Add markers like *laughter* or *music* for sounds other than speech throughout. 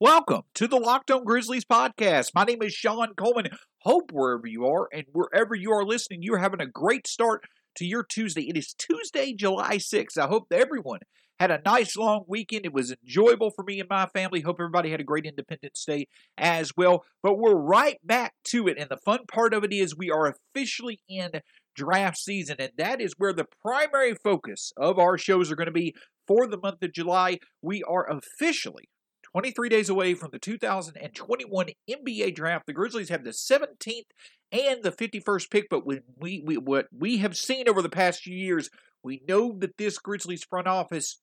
Welcome to the Locked On Grizzlies podcast. My name is Shawn Coleman. Hope wherever you are and wherever you are listening, you're having a great start to your Tuesday. It is Tuesday, July 6th. I hope everyone had a nice long weekend. It was enjoyable for me and my family. Hope everybody had a great Independence Day as well. But we're right back to it. And the fun part of it is we are officially in draft season, and that is where the primary focus of our shows are going to be for the month of July. We are officially 23 days away from the 2021 NBA draft. The Grizzlies have the 17th and the 51st pick, but we, we what we have seen over the past few years, we know that this Grizzlies front office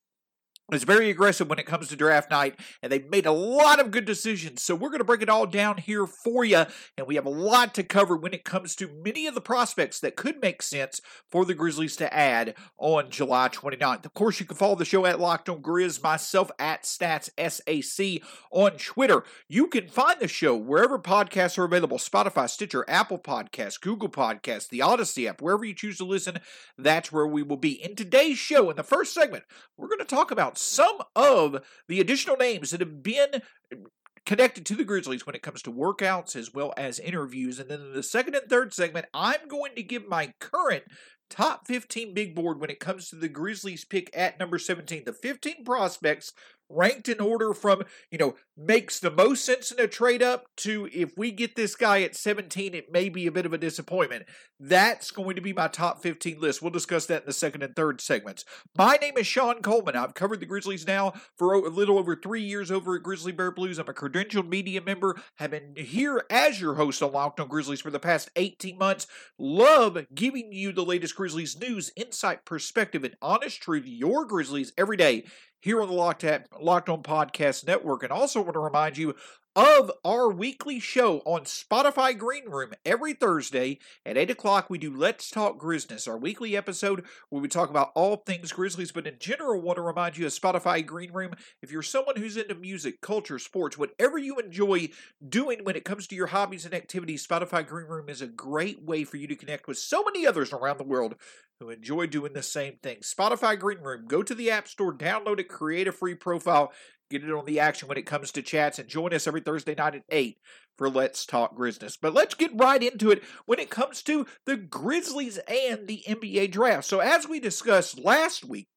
is very aggressive when it comes to draft night, and they've made a lot of good decisions. So we're going to break it all down here for you, and we have a lot to cover when it comes to many of the prospects that could make sense for the Grizzlies to add on July 29th. Of course, you can follow the show at Locked On Grizz, myself at Stats SAC on Twitter. You can find the show wherever podcasts are available: Spotify, Stitcher, Apple Podcasts, Google Podcasts, the Audacy app, wherever you choose to listen. That's where we will be. In today's show, in the first segment, we're going to talk about some of the additional names that have been uh, connected to the Grizzlies when it comes to workouts as well as interviews. And then in the second and third segment, I'm going to give my current top 15 big board when it comes to the Grizzlies pick at number 17. The 15 prospects ranked in order from, you know, makes the most sense in a trade up to if we get this guy at 17, it may be a bit of a disappointment. That's going to be my top 15 list. We'll discuss that in the second and third segments. My name is Shawn Coleman. I've covered the Grizzlies now for a little over three years over at Grizzly Bear Blues. I'm a credentialed media member, have been here as your host on Locked on Grizzlies for the past 18 months. Love giving you the latest Grizzlies news, insight, perspective, and honest truth. Your Grizzlies every day here on the Locked, Locked On Podcast Network. And also want to remind you of our weekly show on Spotify Green Room every Thursday at 8 o'clock. We do Let's Talk Grizzlies, our weekly episode where we talk about all things Grizzlies, but in general, want to remind you of Spotify Green Room. If you're someone who's into music, culture, sports, whatever you enjoy doing when it comes to your hobbies and activities, Spotify Green Room is a great way for you to connect with so many others around the world who enjoy doing the same thing. Spotify Green Room, go to the App Store, download it, create a free profile, Get it on the action when it comes to chats and join us every Thursday night at 8 for Let's Talk Grizzlies. But let's get right into it when it comes to the Grizzlies and the NBA draft. So, as we discussed last week,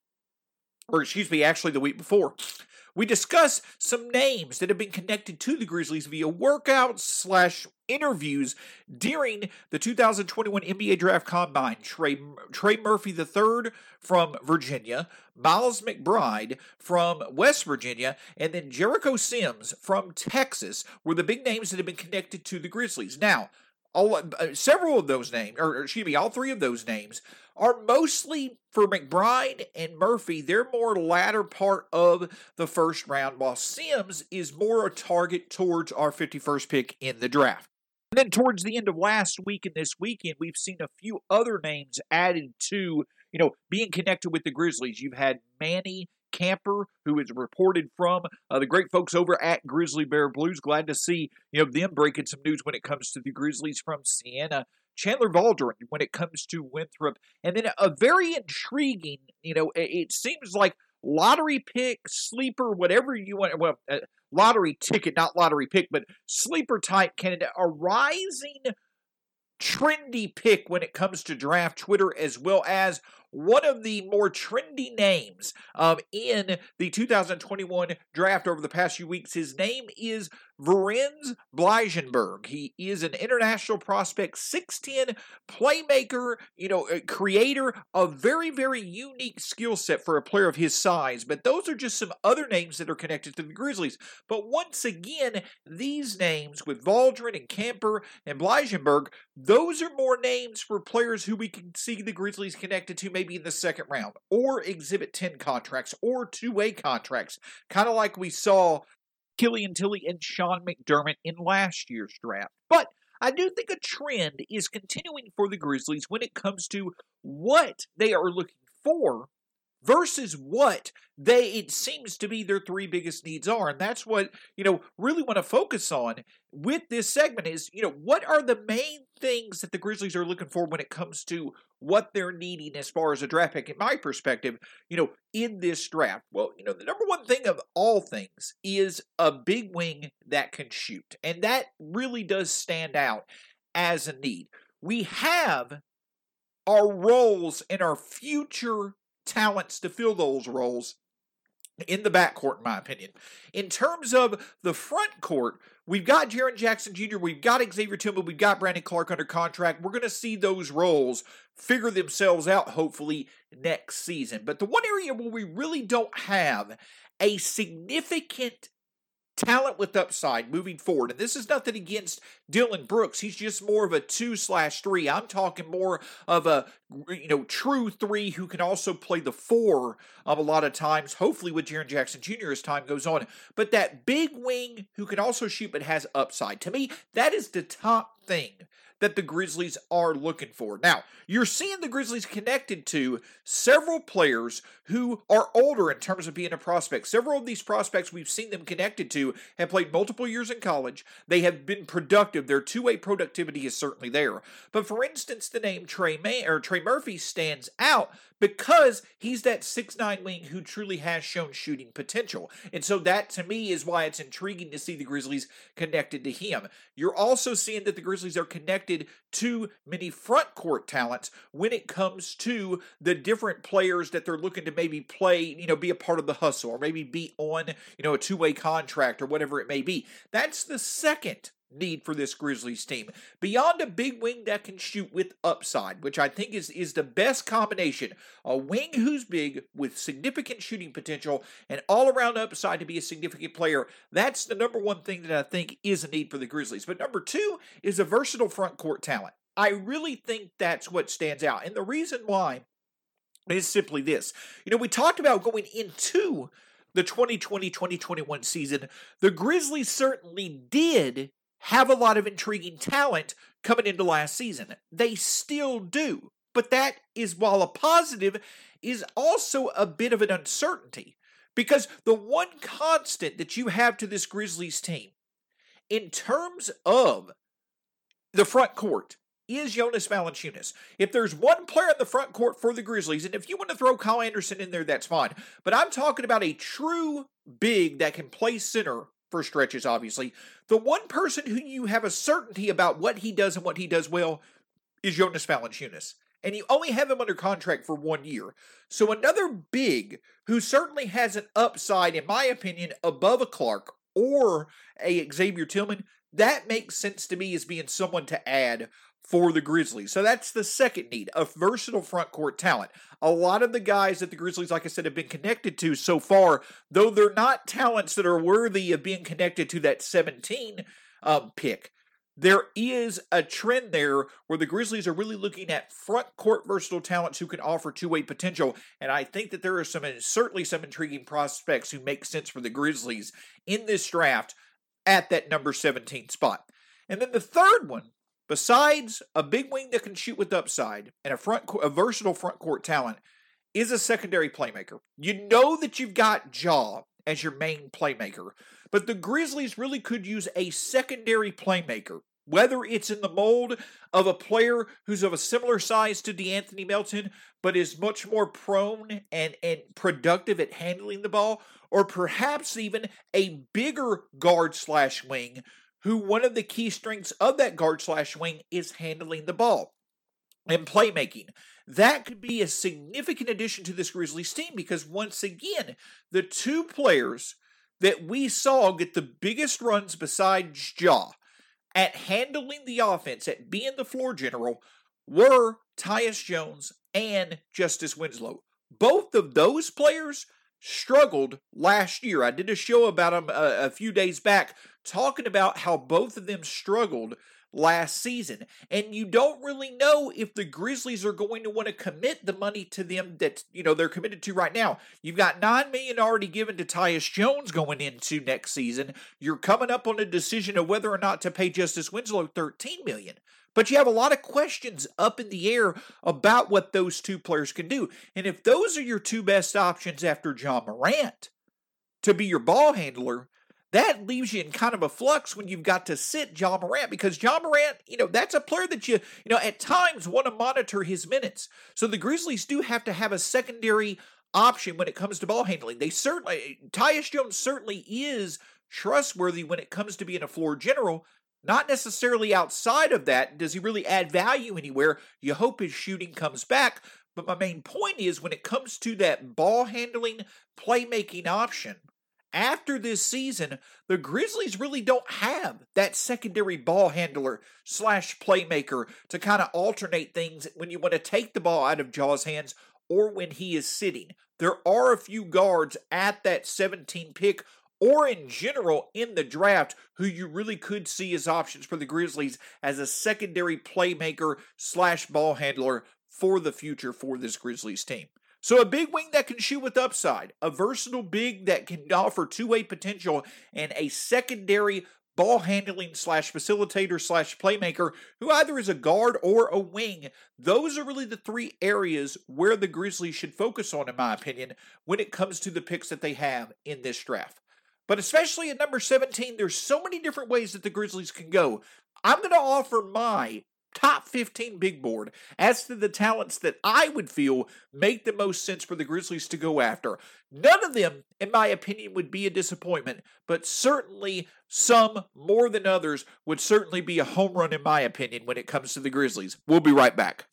or excuse me, actually the week before, we discuss some names that have been connected to the Grizzlies via workouts slash interviews during the 2021 NBA Draft Combine. Trey, Trey Murphy III from Virginia, Miles McBride from West Virginia, and then Jericho Sims from Texas were the big names that have been connected to the Grizzlies. Now, all, uh, several of those names, or, excuse me, all three of those names are mostly for McBride and Murphy. They're more latter part of the first round, while Sims is more a target towards our 51st pick in the draft. And then towards the end of last week and this weekend, we've seen a few other names added to, you know, being connected with the Grizzlies. You've had Manny Camper, who is reported from uh, the great folks over at Grizzly Bear Blues. Glad to see you know them breaking some news when it comes to the Grizzlies from Siena. Chandler Vaudrain when it comes to Winthrop, and then a very intriguing. You know, it seems like lottery pick, sleeper, whatever you want. Well, uh, lottery ticket, not lottery pick, but sleeper type candidate. A rising trendy pick when it comes to draft Twitter, as well as one of the more trendy names um, in the 2021 draft over the past few weeks. His name is Vrenz Bleijenberg. He is an international prospect, 6'10 playmaker, you know, creator, a very, very unique skill set for a player of his size. But those are just some other names that are connected to the Grizzlies. But once again, these names with Vaudrain and Camper and Blygenberg, those are more names for players who we can see the Grizzlies connected to maybe in the second round, or Exhibit 10 contracts, or two way contracts, kind of like we saw Killian Tillie and Sean McDermott in last year's draft. But I do think a trend is continuing for the Grizzlies when it comes to what they are looking for versus what they it seems to be their three biggest needs are and that's what you know really want to focus on with this segment is you know what are the main things that the grizzlies are looking for when it comes to what they're needing as far as a draft pick? In my perspective you know in this draft well you know the number one thing of all things is a big wing that can shoot and that really does stand out as a need. We have our roles in our future talents to fill those roles in the backcourt, in my opinion. In terms of the front court, we've got Jaren Jackson Jr., we've got Xavier Tillman, we've got Brandon Clarke under contract. We're going to see those roles figure themselves out, hopefully, next season. But the one area where we really don't have a significant talent with upside moving forward. And this is nothing against Dillon Brooks. He's just more of a two slash three. I'm talking more of a you know true three who can also play the four um, a lot of times. Hopefully with Jaren Jackson Jr. as time goes on. But that big wing who can also shoot but has upside. To me, that is the top thing that the Grizzlies are looking for. Now, you're seeing the Grizzlies connected to several players who are older in terms of being a prospect. Several of these prospects we've seen them connected to have played multiple years in college. They have been productive. Their two-way productivity is certainly there. But for instance, the name Trey May or Trey Murphy stands out because he's that six nine wing who truly has shown shooting potential. And so that to me is why it's intriguing to see the Grizzlies connected to him. You're also seeing that the Grizzlies are connected to many front court talents when it comes to the different players that they're looking to maybe play, you know, be a part of the hustle or maybe be on, you know, a two-way contract or whatever it may be. That's the second need for this Grizzlies team. Beyond a big wing that can shoot with upside, which I think is, is the best combination. A wing who's big with significant shooting potential and all around upside to be a significant player. That's the number one thing that I think is a need for the Grizzlies. But number two is a versatile front court talent. I really think that's what stands out. And the reason why is simply this. You know, we talked about going into the 2020 2021 season, the Grizzlies certainly did have a lot of intriguing talent coming into last season. They still do. But that is, while a positive, is also a bit of an uncertainty. Because the one constant that you have to this Grizzlies team, in terms of the front court, is Jonas Valanciunas. If there's one player in the front court for the Grizzlies, and if you want to throw Kyle Anderson in there, that's fine. But I'm talking about a true big that can play center for stretches, obviously. The one person who you have a certainty about what he does and what he does well is Jonas Valanciunas. And you only have him under contract for one year. So another big who certainly has an upside, in my opinion, above a Clarke or a Xavier Tillman, that makes sense to me as being someone to add for the Grizzlies. So that's the second need, a versatile front court talent. A lot of the guys that the Grizzlies, like I said, have been connected to so far, though they're not talents that are worthy of being connected to that 17 um, pick, there is a trend there where the Grizzlies are really looking at front court versatile talents who can offer two way potential. And I think that there are some certainly some intriguing prospects who make sense for the Grizzlies in this draft at that number 17 spot. And then the third one besides a big wing that can shoot with upside and a front a versatile front court talent is a secondary playmaker. You know that you've got Ja as your main playmaker, but the Grizzlies really could use a secondary playmaker. Whether it's in the mold of a player who's of a similar size to De'Anthony Melton, but is much more prone and, and productive at handling the ball, or perhaps even a bigger guard slash wing who one of the key strengths of that guard slash wing is handling the ball and playmaking. That could be a significant addition to this Grizzlies team because once again, the two players that we saw get the biggest runs besides Ja at handling the offense, at being the floor general, were Tyus Jones and Justice Winslow. Both of those players struggled last year. I did a show about them a, uh, a, few days back talking about how both of them struggled last season. And you don't really know if the Grizzlies are going to want to commit the money to them that, you know, they're committed to right now. You've got 9 million already given to Tyus Jones going into next season. You're coming up on a decision of whether or not to pay Justice Winslow 13 million. But you have a lot of questions up in the air about what those two players can do. And if those are your two best options after Ja Morant to be your ball handler, that leaves you in kind of a flux when you've got to sit Ja Morant because Ja Morant, you know, that's a player that you, you know, at times want to monitor his minutes. So the Grizzlies do have to have a secondary option when it comes to ball handling. They certainly, Tyus Jones certainly is trustworthy when it comes to being a floor general. Not necessarily outside of that does he really add value anywhere. You hope his shooting comes back. But my main point is when it comes to that ball handling, playmaking option, after this season, the Grizzlies really don't have that secondary ball handler slash playmaker to kind of alternate things when you want to take the ball out of Ja's hands or when he is sitting. There are a few guards at that 17 pick or in general in the draft who you really could see as options for the Grizzlies as a secondary playmaker slash ball handler for the future for this Grizzlies team. So a big wing that can shoot with upside, a versatile big that can offer two-way potential, and a secondary ball handling slash facilitator slash playmaker who either is a guard or a wing. Those are really the three areas where the Grizzlies should focus on, in my opinion, when it comes to the picks that they have in this draft. But especially at number 17, there's so many different ways that the Grizzlies can go. I'm going to offer my top 15 big board as to the talents that I would feel make the most sense for the Grizzlies to go after. None of them, in my opinion, would be a disappointment, but certainly some more than others would certainly be a home run, in my opinion, when it comes to the Grizzlies. We'll be right back.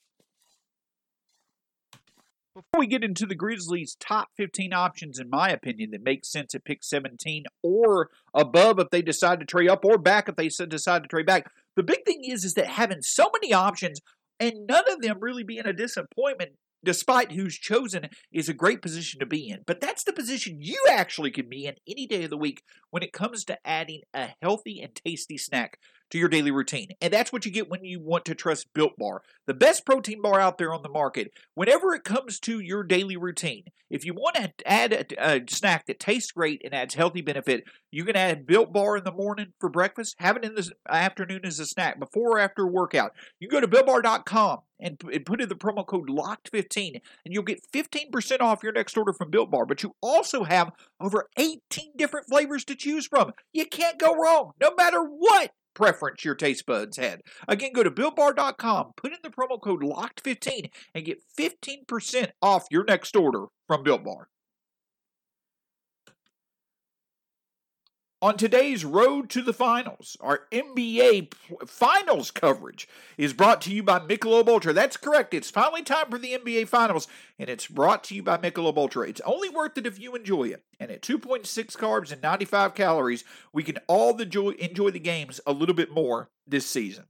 Before we get into the Grizzlies' top 15 options, in my opinion, that make sense at pick 17 or above if they decide to trade up or back if they decide to trade back, the big thing is, is that having so many options and none of them really being a disappointment despite who's chosen, is a great position to be in. But that's the position you actually can be in any day of the week when it comes to adding a healthy and tasty snack to your daily routine. And that's what you get when you want to trust Built Bar, the best protein bar out there on the market. Whenever it comes to your daily routine, if you want to add a, a snack that tastes great and adds healthy benefit, you can add Built Bar in the morning for breakfast, have it in the afternoon as a snack before or after a workout. You go to BuiltBar.com and put in the promo code LOCKED15 and you'll get 15% off your next order from Built Bar. But you also have over 18 different flavors to choose from. You can't go wrong, no matter what preference your taste buds had. Again, go to BuiltBar.com, put in the promo code LOCKED15, and get 15% off your next order from Built Bar. On today's Road to the Finals, our NBA Finals coverage is brought to you by Michelob Ultra. That's correct. It's finally time for the NBA Finals, and it's brought to you by Michelob Ultra. It's only worth it if you enjoy it. And at 2.6 carbs and 95 calories, we can all enjoy, enjoy the games a little bit more this season.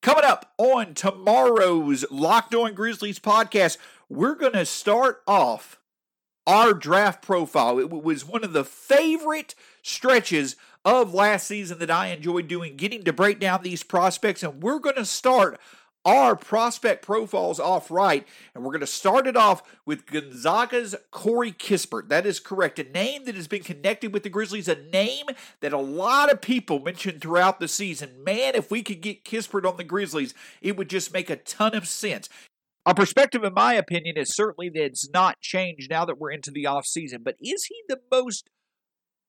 Coming up on tomorrow's Locked On Grizzlies podcast, we're going to start off our draft profile. It was one of the favorite stretches of last season that I enjoyed doing, getting to break down these prospects. And we're going to start our prospect profiles off right. And we're going to start it off with Gonzaga's Corey Kispert. That is correct. A name that has been connected with the Grizzlies, a name that a lot of people mentioned throughout the season. Man, if we could get Kispert on the Grizzlies, it would just make a ton of sense. Our perspective, in my opinion, is certainly that it's not changed now that we're into the off season. But is he the most?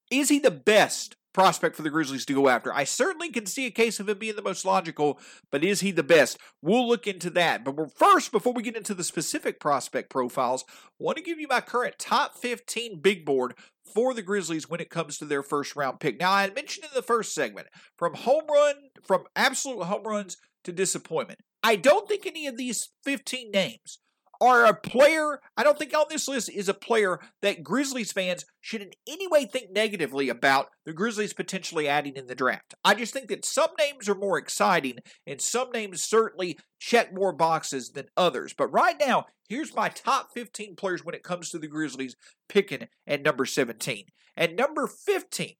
Is he the best prospect for the Grizzlies to go after? I certainly can see a case of him being the most logical, but is he the best? We'll look into that. But first, before we get into the specific prospect profiles, I want to give you my current top 15 big board for the Grizzlies when it comes to their first round pick. Now, I mentioned in the first segment from home run, from absolute home runs to disappointment. I don't think any of these 15 names are a player. I don't think on this list is a player that Grizzlies fans should in any way think negatively about the Grizzlies potentially adding in the draft. I just think that some names are more exciting and some names certainly check more boxes than others. But right now, here's my top 15 players when it comes to the Grizzlies picking at number 17. At number 15,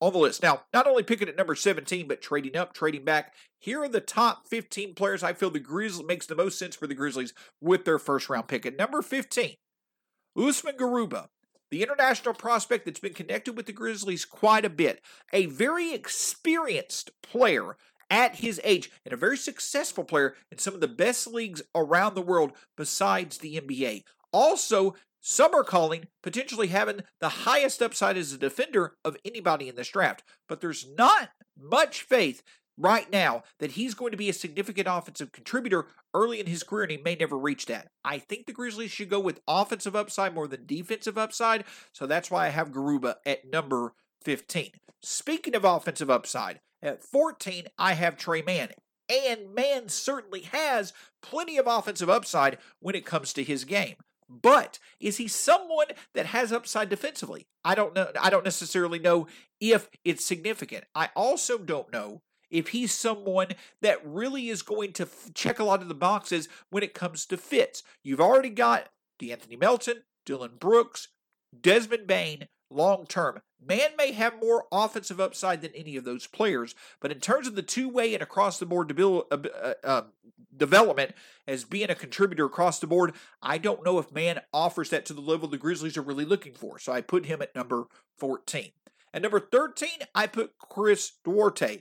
on the list. Now, not only picking at number 17, but trading up, trading back. Here are the top 15 players I feel the Grizzlies makes the most sense for the Grizzlies with their first round pick. At number 15, Usman Garuba, the international prospect that's been connected with the Grizzlies quite a bit, a very experienced player at his age and a very successful player in some of the best leagues around the world besides the NBA. Also, some are calling potentially having the highest upside as a defender of anybody in this draft, but there's not much faith right now that he's going to be a significant offensive contributor early in his career and he may never reach that. I think the Grizzlies should go with offensive upside more than defensive upside, so that's why I have Garuba at number 15. Speaking of offensive upside, at 14 I have Tre Mann. And Mann certainly has plenty of offensive upside when it comes to his game. But is he someone that has upside defensively? I don't know. I don't necessarily know if it's significant. I also don't know if he's someone that really is going to f- check a lot of the boxes when it comes to fits. You've already got De'Anthony Melton, Dillon Brooks, Desmond Bane, long term. Mann may have more offensive upside than any of those players, but in terms of the two way and across the board debil- uh, uh, uh, development as being a contributor across the board, I don't know if Mann offers that to the level the Grizzlies are really looking for. So I put him at number 14. At number 13, I put Chris Duarte.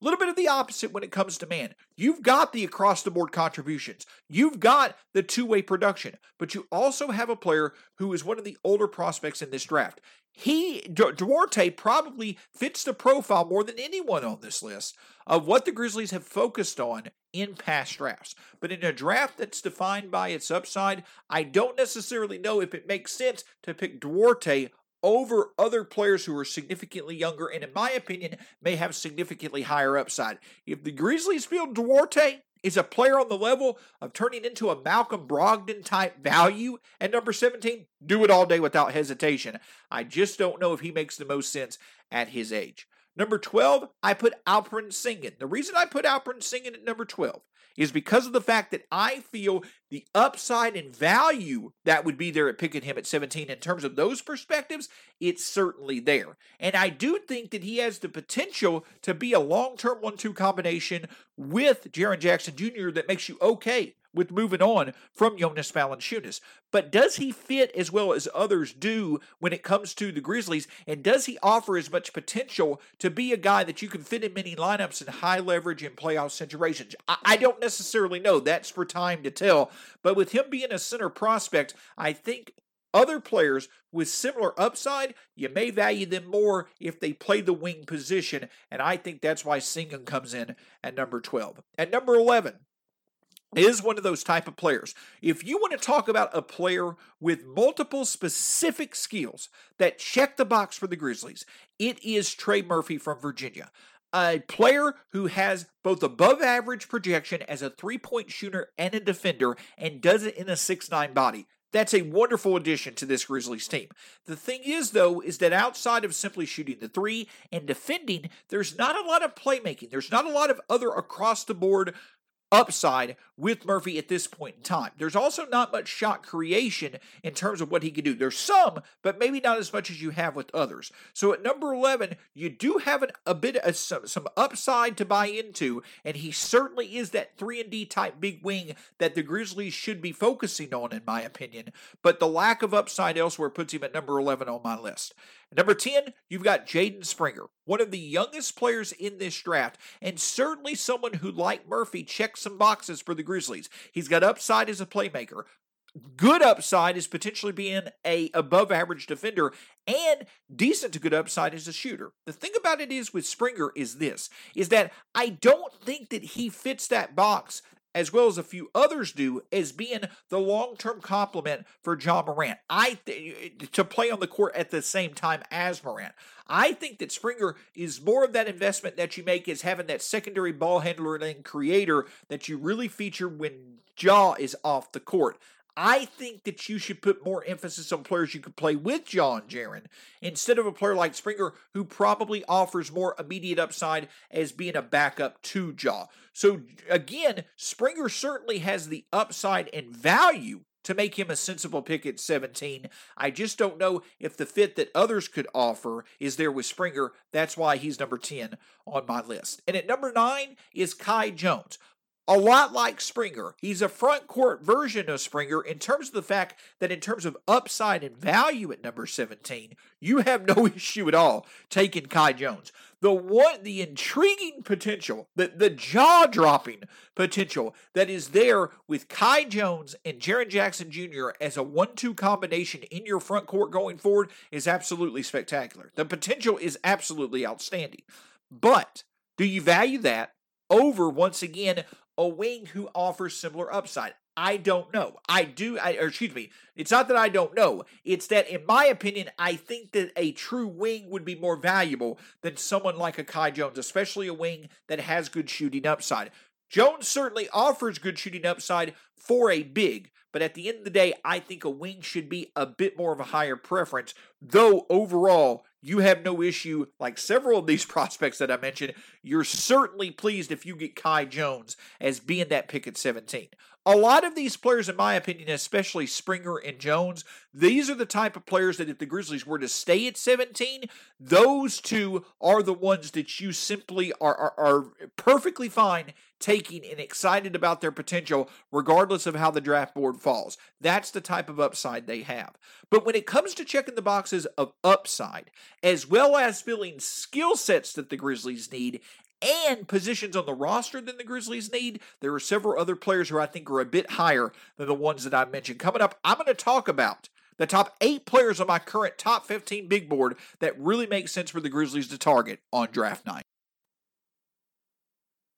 A little bit of the opposite when it comes to Mann. You've got the across the board contributions. You've got the two way production, but you also have a player who is one of the older prospects in this draft. He, Duarte, probably fits the profile more than anyone on this list of what the Grizzlies have focused on in past drafts. But in a draft that's defined by its upside, I don't necessarily know if it makes sense to pick Duarte over other players who are significantly younger and, in my opinion, may have significantly higher upside. If the Grizzlies feel Duarte is a player on the level of turning into a Malcolm Brogdon type value And number 17, do it all day without hesitation. I just don't know if he makes the most sense at his age. Number 12, I put Alperen Sengun. The reason I put Alperen Sengun at number 12 is because of the fact that I feel the upside and value that would be there at picking him at 17 in terms of those perspectives, it's certainly there. And I do think that he has the potential to be a long term 1 2 combination with Jaren Jackson Jr. that makes you okay with moving on from Jonas Valanciunas. But does he fit as well as others do when it comes to the Grizzlies? And does he offer as much potential to be a guy that you can fit in many lineups in high leverage and playoff situations? I, I don't necessarily know. That's for time to tell. But with him being a center prospect, I think other players with similar upside, you may value them more if they play the wing position, and I think that's why Sengun comes in at number 12. At number 11, is one of those type of players. If you want to talk about a player with multiple specific skills that check the box for the Grizzlies, it is Trey Murphy from Virginia. A player who has both above average projection as a three point shooter and a defender and does it in a six-nine body. That's a wonderful addition to this Grizzlies team. The thing is, though, is that outside of simply shooting the three and defending, there's not a lot of playmaking. There's not a lot of other across the board upside with Murphy at this point in time. There's also not much shot creation in terms of what he can do. There's some, but maybe not as much as you have with others. So at number 11, you do have an, a bit of some, some upside to buy into, and he certainly is that 3 and D type big wing that the Grizzlies should be focusing on in my opinion, but the lack of upside elsewhere puts him at number 11 on my list. Number 10, you've got Jaden Springer, one of the youngest players in this draft, and certainly someone who, like Murphy, checks some boxes for the Grizzlies. He's got upside as a playmaker. Good upside is potentially being a above average defender and decent to good upside as a shooter. The thing about it is with Springer is this is that I don't think that he fits that box as well as a few others do, as being the long-term complement for Ja Morant. I th- eh, to play on the court at the same time as Morant. I think that Springer is more of that investment that you make as having that secondary ball handler and creator that you really feature when Ja is off the court. I think that you should put more emphasis on players you could play with John Jaren instead of a player like Springer who probably offers more immediate upside as being a backup to Ja. So again, Springer certainly has the upside and value to make him a sensible pick at 17. I just don't know if the fit that others could offer is there with Springer. That's why he's number 10 on my list. And at number 9 is Kai Jones a lot like Springer. He's a front court version of Springer in terms of the fact that, in terms of upside and value at number 17, you have no *laughs* issue at all taking Kai Jones. The one, the intriguing potential, the, the jaw dropping potential that is there with Kai Jones and Jaren Jackson Jr. as a one two combination in your front court going forward is absolutely spectacular. The potential is absolutely outstanding. But do you value that over, once again, a wing who offers similar upside? I don't know. I do, I, or excuse me, it's not that I don't know. It's that, in my opinion, I think that a true wing would be more valuable than someone like a Kai Jones, especially a wing that has good shooting upside. Jones certainly offers good shooting upside for a big, but at the end of the day, I think a wing should be a bit more of a higher preference, though overall, you have no issue, like several of these *laughs* prospects that I mentioned, you're certainly pleased if you get Kai Jones as being that pick at 17. A lot of these players, in my opinion, especially Springer and Jones, these are the type of players that if the Grizzlies were to stay at 17, those two are the ones that you simply are, are, are perfectly fine taking and excited about their potential, regardless of how the draft board falls. That's the type of upside they have. But when it comes to checking the boxes of upside, as well as filling skill sets that the Grizzlies need, and positions on the roster than the Grizzlies need. There are several other players who I think are a bit higher than the ones that I mentioned. Coming up, I'm going to talk about the top eight players on my current top 15 big board that really make sense for the Grizzlies to target on draft night.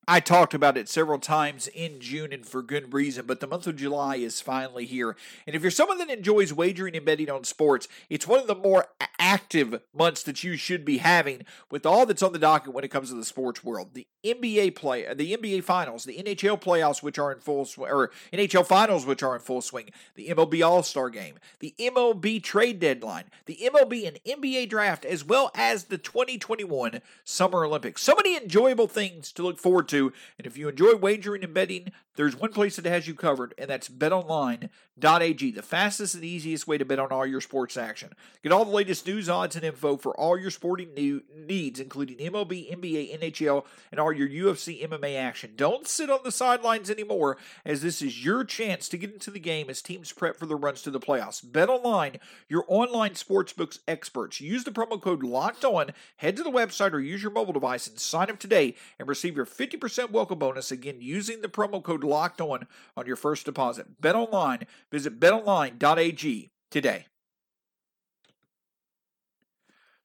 I talked about it several times in June and for good reason, but the month of July is finally here. And if you're someone that enjoys wagering and betting on sports, it's one of the more active months that you should be having with all that's on the docket when it comes to the sports world. The NBA play, uh, the NBA finals, the NHL playoffs, which are in full swing, or NHL finals, which are in full swing, the MLB All Star game, the MLB trade deadline, the MLB and NBA draft, as well as the 2021 Summer Olympics. So many enjoyable things to look forward to to. And if you enjoy wagering and betting, there's one place that has you covered, and that's betonline.ag, the fastest and easiest way to bet on all your sports action. Get all the latest news, odds, and info for all your sporting new needs, including MLB, NBA, NHL, and all your UFC MMA action. Don't sit on the sidelines anymore, as this is your chance to get into the game as teams prep for the runs to the playoffs. BetOnline, your online sportsbooks experts. Use the promo code Locked On. Head to the website or use your mobile device and sign up today and receive your 50 50% welcome bonus again using the promo code locked on on your first deposit. Bet online. Visit betonline.ag today.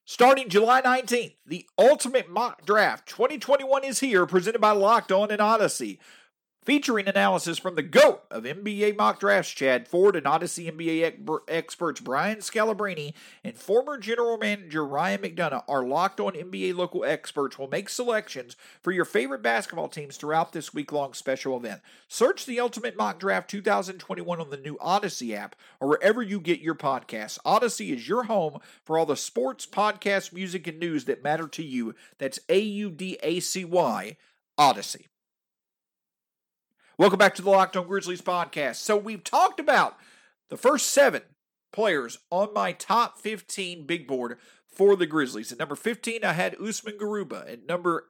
Starting July 19th, the Ultimate Mock Draft 2021 is here, presented by Locked On and Audacy featuring analysis from the GOAT of NBA mock drafts, Chad Ford, and Audacy NBA experts Brian Scalabrine and former general manager Ryan McDonough. Our locked on NBA local experts will make selections for your favorite basketball teams throughout this week long special event. Search the Ultimate Mock Draft 2021 on the new Audacy app or wherever you get your podcasts. Audacy is your home for all the sports, podcasts, music, and news that matter to you. That's A U D A C Y, Audacy. Welcome back to the Locked On Grizzlies podcast. So we've talked about the first seven players on my top 15 big board for the Grizzlies. At number 15, I had Usman Garuba. At number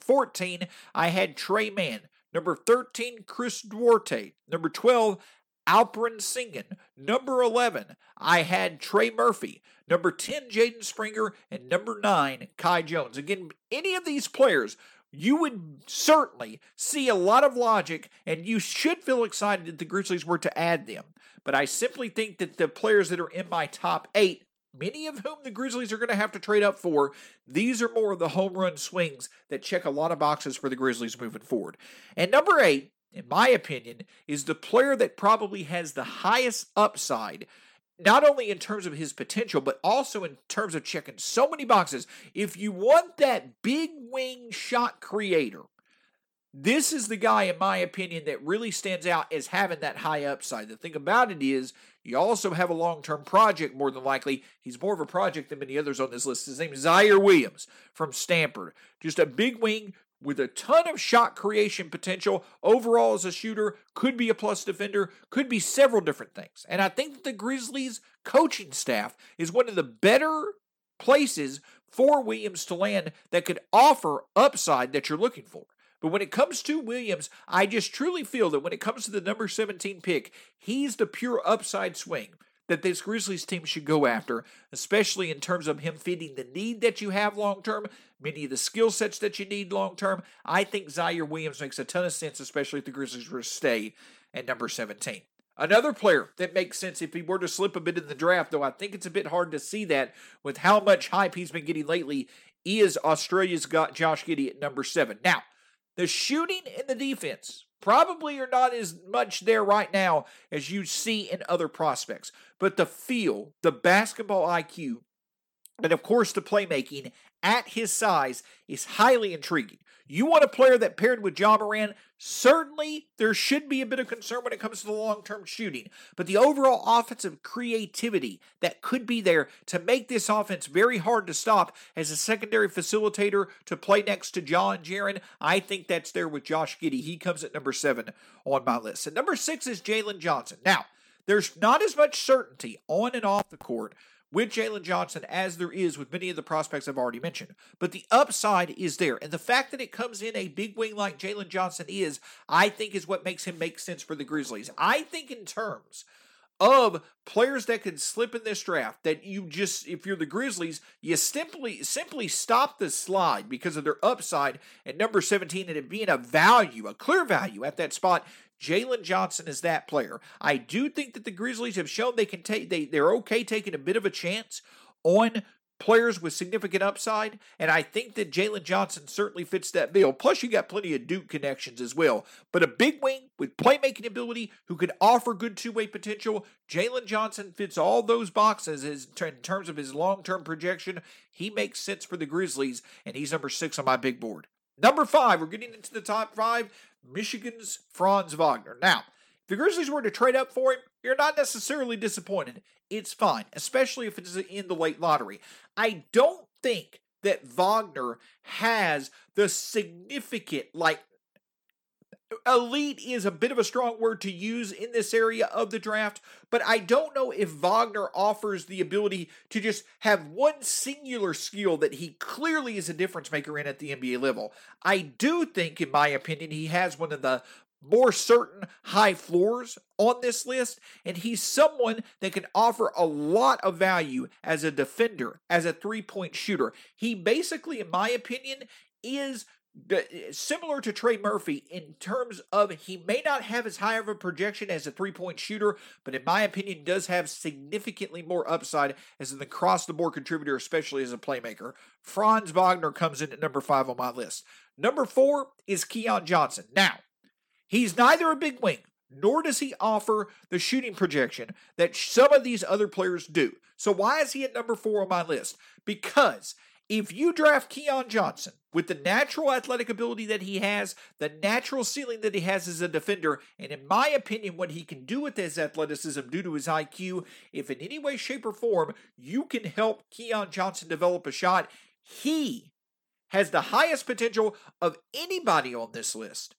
14, I had Tre Mann. Number 13, Chris Duarte. Number 12, Alperen Sengun. Number 11, I had Trey Murphy. Number 10, Jaden Springer. And number 9, Kai Jones. Again, any of these players you would certainly see a lot of logic, and you should feel excited that the Grizzlies were to add them. But I simply think that the players that are in my top eight, many of whom the Grizzlies are going to have to trade up for, these are more of the home run swings that check a lot of boxes for the Grizzlies moving forward. And number eight, in my opinion, is the player that probably has the highest upside not only in terms of his potential, but also in terms of checking so many boxes. If you want that big wing shot creator, this is the guy, in my opinion, that really stands out as having that high upside. The thing about it is, you also have a long term project, more than likely. He's more of a project than many others on this list. His name is Ziaire Williams from Stanford. Just a big wing with a ton of shot creation potential overall as a shooter, could be a plus defender, could be several different things. And I think that the Grizzlies coaching staff is one of the better places for Williams to land that could offer upside that you're looking for. But when it comes to Williams, I just truly feel that when it comes to the number 17 pick, he's the pure upside swing that this Grizzlies team should go after, especially in terms of him fitting the need that you have long term, many of the skill sets that you need long term. I think Ziaire Williams makes a ton of sense, especially if the Grizzlies were to stay at number 17. Another player that makes sense if he were to slip a bit in the draft, though I think it's a bit hard to see that with how much hype he's been getting lately, is Australia's got Josh Giddey at number seven. Now, the shooting and the defense probably are not as much there right now as you see in other prospects, but the feel, the basketball IQ, and of course the playmaking at his size is highly intriguing. You want a player that paired with Ja Morant, certainly there should be a bit of concern when it comes to the long term shooting, but the overall offensive creativity that could be there to make this offense very hard to stop as a secondary facilitator to play next to John Jaren, I think that's there with Josh Giddey. He comes at number seven on my list. And number six is Jalen Johnson. Now, there's not as much certainty on and off the court with Jalen Johnson as there is with many of the prospects I've already mentioned. But the upside is there. And the fact that it comes in a big wing like Jalen Johnson is, I think, is what makes him make sense for the Grizzlies. I think in terms of players that could slip in this draft that you just if you're the Grizzlies you simply simply stop the slide because of their upside at number 17 and it being a value a clear value at that spot Jalen Johnson is that player. I do think that the Grizzlies have shown they can take they, they're okay taking a bit of a chance on players with significant upside, and I think that Jalen Johnson certainly fits that bill. Plus, you got plenty of Duke connections as well. But a big wing with playmaking ability who could offer good two way potential, Jalen Johnson fits all those boxes in terms of his long term projection. He makes sense for the Grizzlies, and he's number six on my big board. Number five, we're getting into the top five. Michigan's Franz Wagner. Now, if the Grizzlies were to trade up for him, you're not necessarily disappointed. It's fine, especially if it's in the late lottery. I don't think that Wagner has the significant, like, elite is a bit of a strong word to use in this area of the draft, but I don't know if Wagner offers the ability to just have one singular skill that he clearly is a difference maker in at the NBA level. I do think, in my opinion, he has one of the more certain high floors on this list, and he's someone that can offer a lot of value as a defender, as a three point shooter. He basically, in my opinion, is Eh, similar to Trey Murphy in terms of he may not have as high of a projection as a three point shooter, but in my opinion, does have significantly more upside as an across the board contributor, especially as a playmaker. Franz Wagner comes in at number five on my list. Number four is Keon Johnson. Now, he's neither a big wing nor does he offer the shooting projection that some of these other players do. So, why is he at number four on my list? Because if you draft Keon Johnson with the natural athletic ability that he has, the natural ceiling that he has as a defender, and in my opinion, what he can do with his athleticism due to his IQ, if in any way, shape, or form you can help Keon Johnson develop a shot, he has the highest potential of anybody on this list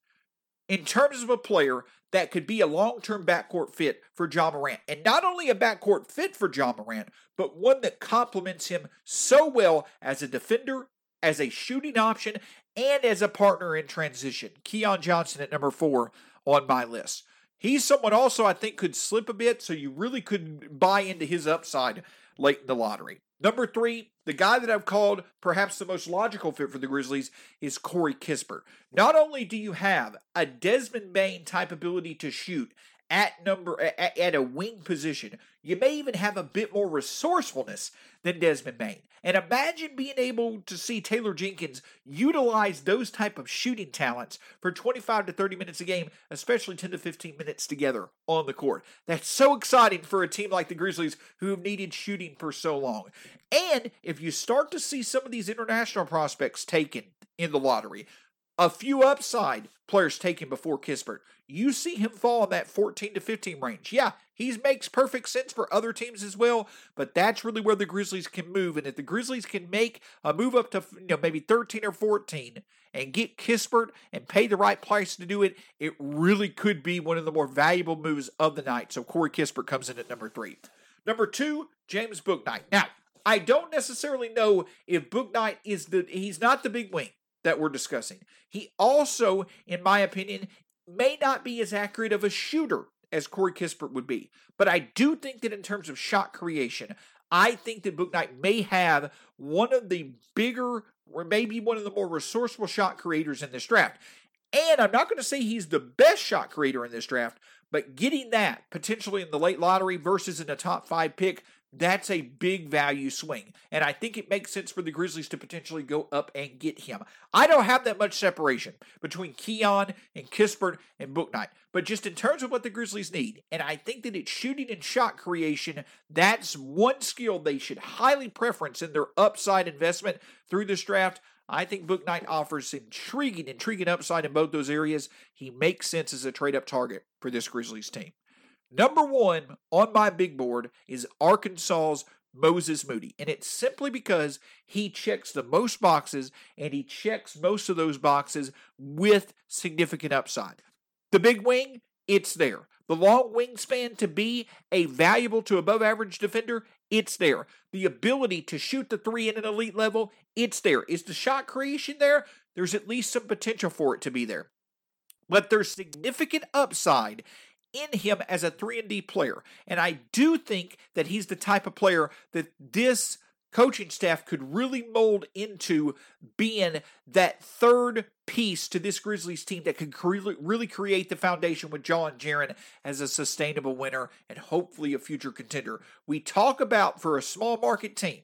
in terms of a player that could be a long term backcourt fit for Ja Morant. And not only a backcourt fit for Ja Morant, but one that complements him so well as a defender, as a shooting option, and as a partner in transition. Keon Johnson at number four on my list. He's someone also I think could slip a bit, so you really could buy into his upside late in the lottery. Number three, the guy that I've called perhaps the most logical fit for the Grizzlies is Corey Kispert. Not only do you have a Desmond Bane type ability to shoot at number at, at, a wing position. You may even have a bit more resourcefulness than Desmond Bane. And imagine being able to see Taylor Jenkins utilize those type of shooting talents for 25 to 30 minutes a game, especially 10 to 15 minutes together on the court. That's so exciting for a team like the Grizzlies who have needed shooting for so long. And if you start to see some of these international prospects taken in the lottery, a few upside players taken before Kispert. You see him fall in that 14 to 15 range. Yeah, he makes perfect sense for other teams as well, but that's really where the Grizzlies can move. And if the Grizzlies can make a move up to you know maybe 13 or 14 and get Kispert and pay the right price to do it, it really could be one of the more valuable moves of the night. So Corey Kispert comes in at number three. Number two, James Bouknight. Now, I don't necessarily know if Bouknight is the he's not the big wing. That we're discussing. He also, in my opinion, may not be as accurate of a shooter as Corey Kispert would be. But I do think that in terms of shot creation, I think that Bouknight may have one of the bigger, or maybe one of the more resourceful shot creators in this draft. And I'm not going to say he's the best shot creator in this draft, but getting that potentially in the late lottery versus in a top five pick, that's a big value swing. And I think it makes sense for the Grizzlies to potentially go up and get him. I don't have that much separation between Keon and Kispert and Bouknight. but just in terms of what the Grizzlies need, and I think that it's shooting and shot creation, that's one skill they should highly preference in their upside investment through this draft. I think Bouknight offers intriguing, intriguing upside in both those areas. He makes sense as a trade up target for this Grizzlies team. Number one on my big board is Arkansas's Moses Moody. And it's simply because he checks the most boxes and he checks most of those boxes with significant upside. The big wing, it's there. The long wingspan to be a valuable to above average defender, it's there. The ability to shoot the three in an elite level, it's there. Is the shot creation there? There's at least some potential for it to be there. But there's significant upside in him as a 3 and D player. And I do think that he's the type of player that this coaching staff could really mold into being that third piece to this Grizzlies team that could really create the foundation with John Jaren as a sustainable winner and hopefully a future contender. We talk about for a small market team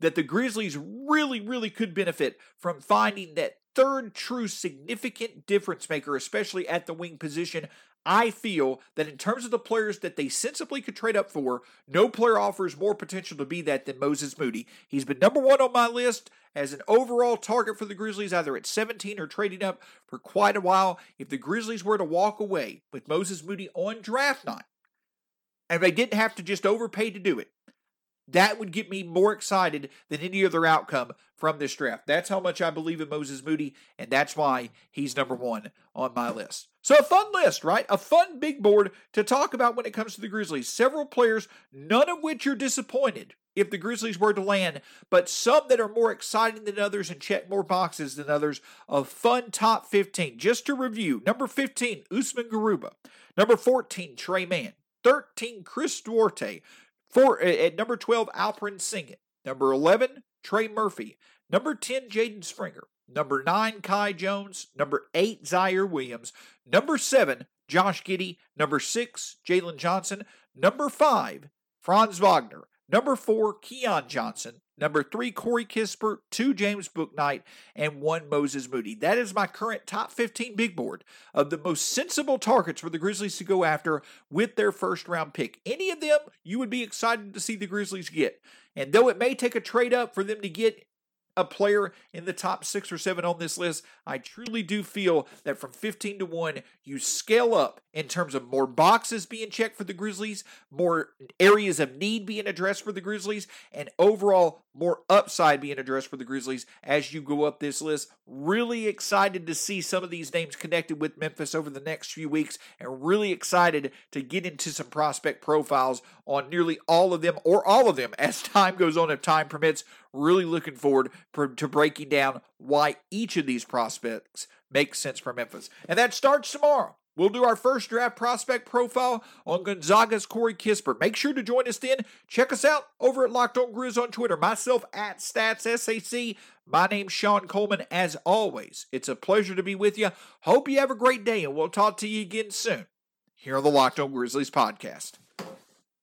that the Grizzlies really, really could benefit from finding that third true significant difference maker, especially at the wing position. I feel that in terms of the players that they sensibly could trade up for, no player offers more potential to be that than Moses Moody. He's been number one on my list as an overall target for the Grizzlies, either at 17 or trading up for quite a while. If the Grizzlies were to walk away with Moses Moody on draft night, and they didn't have to just overpay to do it, that would get me more excited than any other outcome from this draft. That's how much I believe in Moses Moody, and that's why he's number one on my list. So, a fun list, right? A fun big board to talk about when it comes to the Grizzlies. Several players, none of which are disappointed if the Grizzlies were to land, but some that are more exciting than others and check more boxes than others. A fun top 15. Just to review number 15, Usman Garuba. Number 14, Tre Mann. 13, Chris Duarte. Four, at number 12, Alperen Sengun. Number 11, Trey Murphy. Number 10, Jaden Springer. Number 9, Kai Jones. Number 8, Ziaire Williams. Number 7, Josh Giddey. Number 6, Jalen Johnson. Number 5, Franz Wagner. Number 4, Keon Johnson. Number three, Corey Kispert, two, James Bouknight, and one, Moses Moody. That is my current top 15 big board of the most sensible targets for the Grizzlies to go after with their first round pick. Any of them you would be excited to see the Grizzlies get. And though it may take a trade up for them to get a player in the top six or seven on this list, I truly do feel that from 15 to 1, you scale up in terms of more boxes being checked for the Grizzlies, more areas of need being addressed for the Grizzlies, and overall more upside being addressed for the Grizzlies as you go up this list. Really excited to see some of these names connected with Memphis over the next few weeks, and really excited to get into some prospect profiles on nearly all of them or all of them *laughs* as time goes on, if time permits. Really looking forward to breaking down why each of these prospects makes sense for Memphis. And that starts tomorrow. We'll do our first draft prospect profile on Gonzaga's Corey Kispert. Make sure to join us then. Check us out over at Locked On Grizz on Twitter. Myself at StatsSAC. My name's Shawn Coleman. As always, it's a pleasure to be with you. Hope you have a great day, and we'll talk to you again soon here on the Locked On Grizzlies podcast.